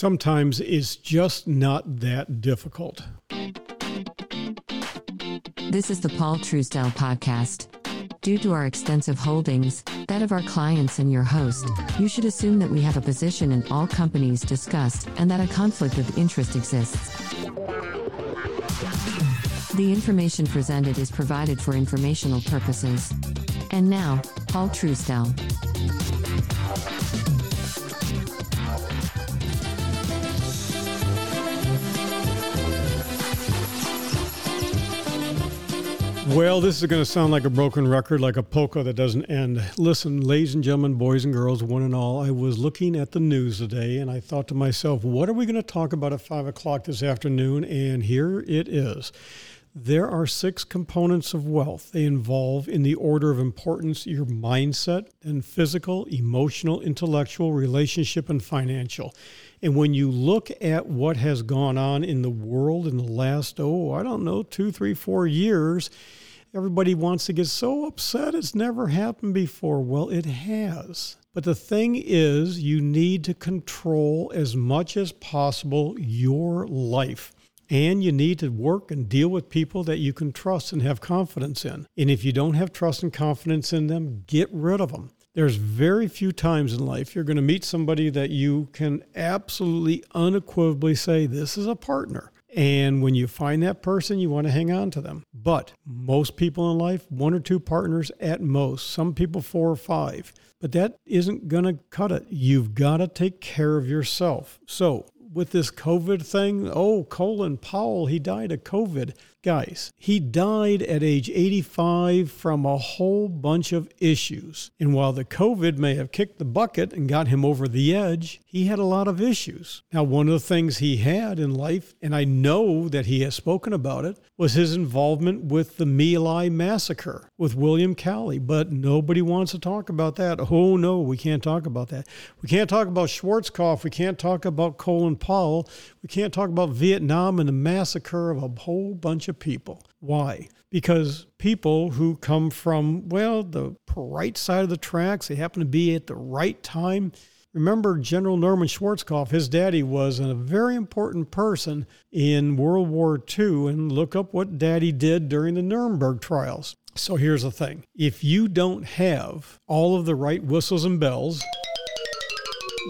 sometimes it's just not that difficult. This is the Paul Truesdell podcast. Due to our extensive holdings, that of our clients and your host, you should assume that we have a position in all companies discussed and that a conflict of interest exists. The information presented is provided for informational purposes. And now, Paul Truesdell. Well, this is going to sound like a broken record, like a polka that doesn't end. Listen, ladies and gentlemen, boys and girls, one and all, I was looking at the news today and I thought to myself, what are we going to talk about at 5 o'clock this afternoon? And here it is. There are six components of wealth. They involve, in the order of importance, your mindset and physical, emotional, intellectual, relationship, and financial. And when you look at what has gone on in the world in the last, oh, I don't know, two, three, four years, everybody wants to get so upset. It's never happened before. Well, it has. But the thing is, you need to control as much as possible your life. And you need to work and deal with people that you can trust and have confidence in. And if you don't have trust and confidence in them, get rid of them. There's very few times in life you're going to meet somebody that you can absolutely unequivocally say, This is a partner. And when you find that person, you want to hang on to them. But most people in life, one or two partners at most, some people four or five. But that isn't going to cut it. You've got to take care of yourself. So, with this COVID thing, oh, Colin Powell, he died of COVID. Guys, he died at age 85 from a whole bunch of issues. And while the COVID may have kicked the bucket and got him over the edge, he had a lot of issues. Now, one of the things he had in life, and I know that he has spoken about it, was his involvement with the Lai massacre with William Calley. But nobody wants to talk about that. Oh, no, we can't talk about that. We can't talk about Schwarzkopf. We can't talk about Colin Powell. We can't talk about Vietnam and the massacre of a whole bunch of people. Why? Because people who come from, well, the right side of the tracks, they happen to be at the right time. Remember General Norman Schwarzkopf, his daddy was a very important person in World War II, and look up what daddy did during the Nuremberg trials. So here's the thing if you don't have all of the right whistles and bells,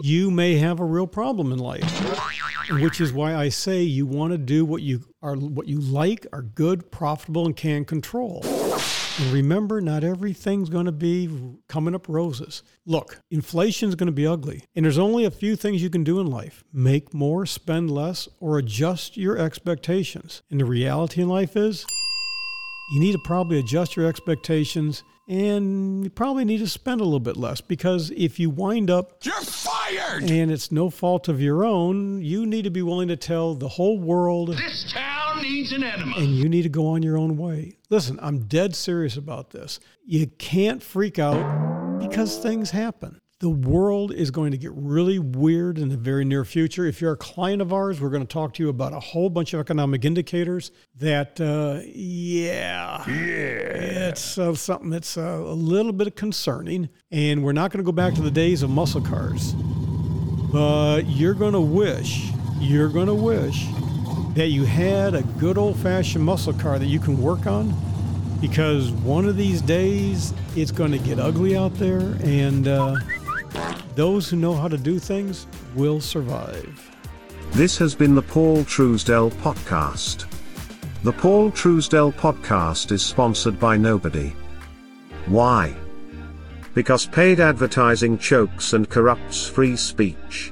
you may have a real problem in life which is why I say you want to do what you are what you like, are good, profitable, and can control. And remember, not everything's going to be coming up roses. Look, inflation is going to be ugly, and there's only a few things you can do in life make more, spend less, or adjust your expectations. And the reality in life is you need to probably adjust your expectations and you probably need to spend a little bit less because if you wind up you're fired! and it's no fault of your own you need to be willing to tell the whole world this town needs an enema. and you need to go on your own way. Listen i'm dead serious about this. You can't freak out because things happen the world is going to get really weird in the very near future. If you're a client of ours, we're going to talk to you about a whole bunch of economic indicators that, uh, yeah, yeah, it's uh, something that's uh, a little bit concerning. And we're not going to go back to the days of muscle cars, but you're going to wish, you're going to wish that you had a good old fashioned muscle car that you can work on because one of these days it's going to get ugly out there and uh, those who know how to do things will survive. This has been the Paul Truesdell Podcast. The Paul Truesdell Podcast is sponsored by nobody. Why? Because paid advertising chokes and corrupts free speech.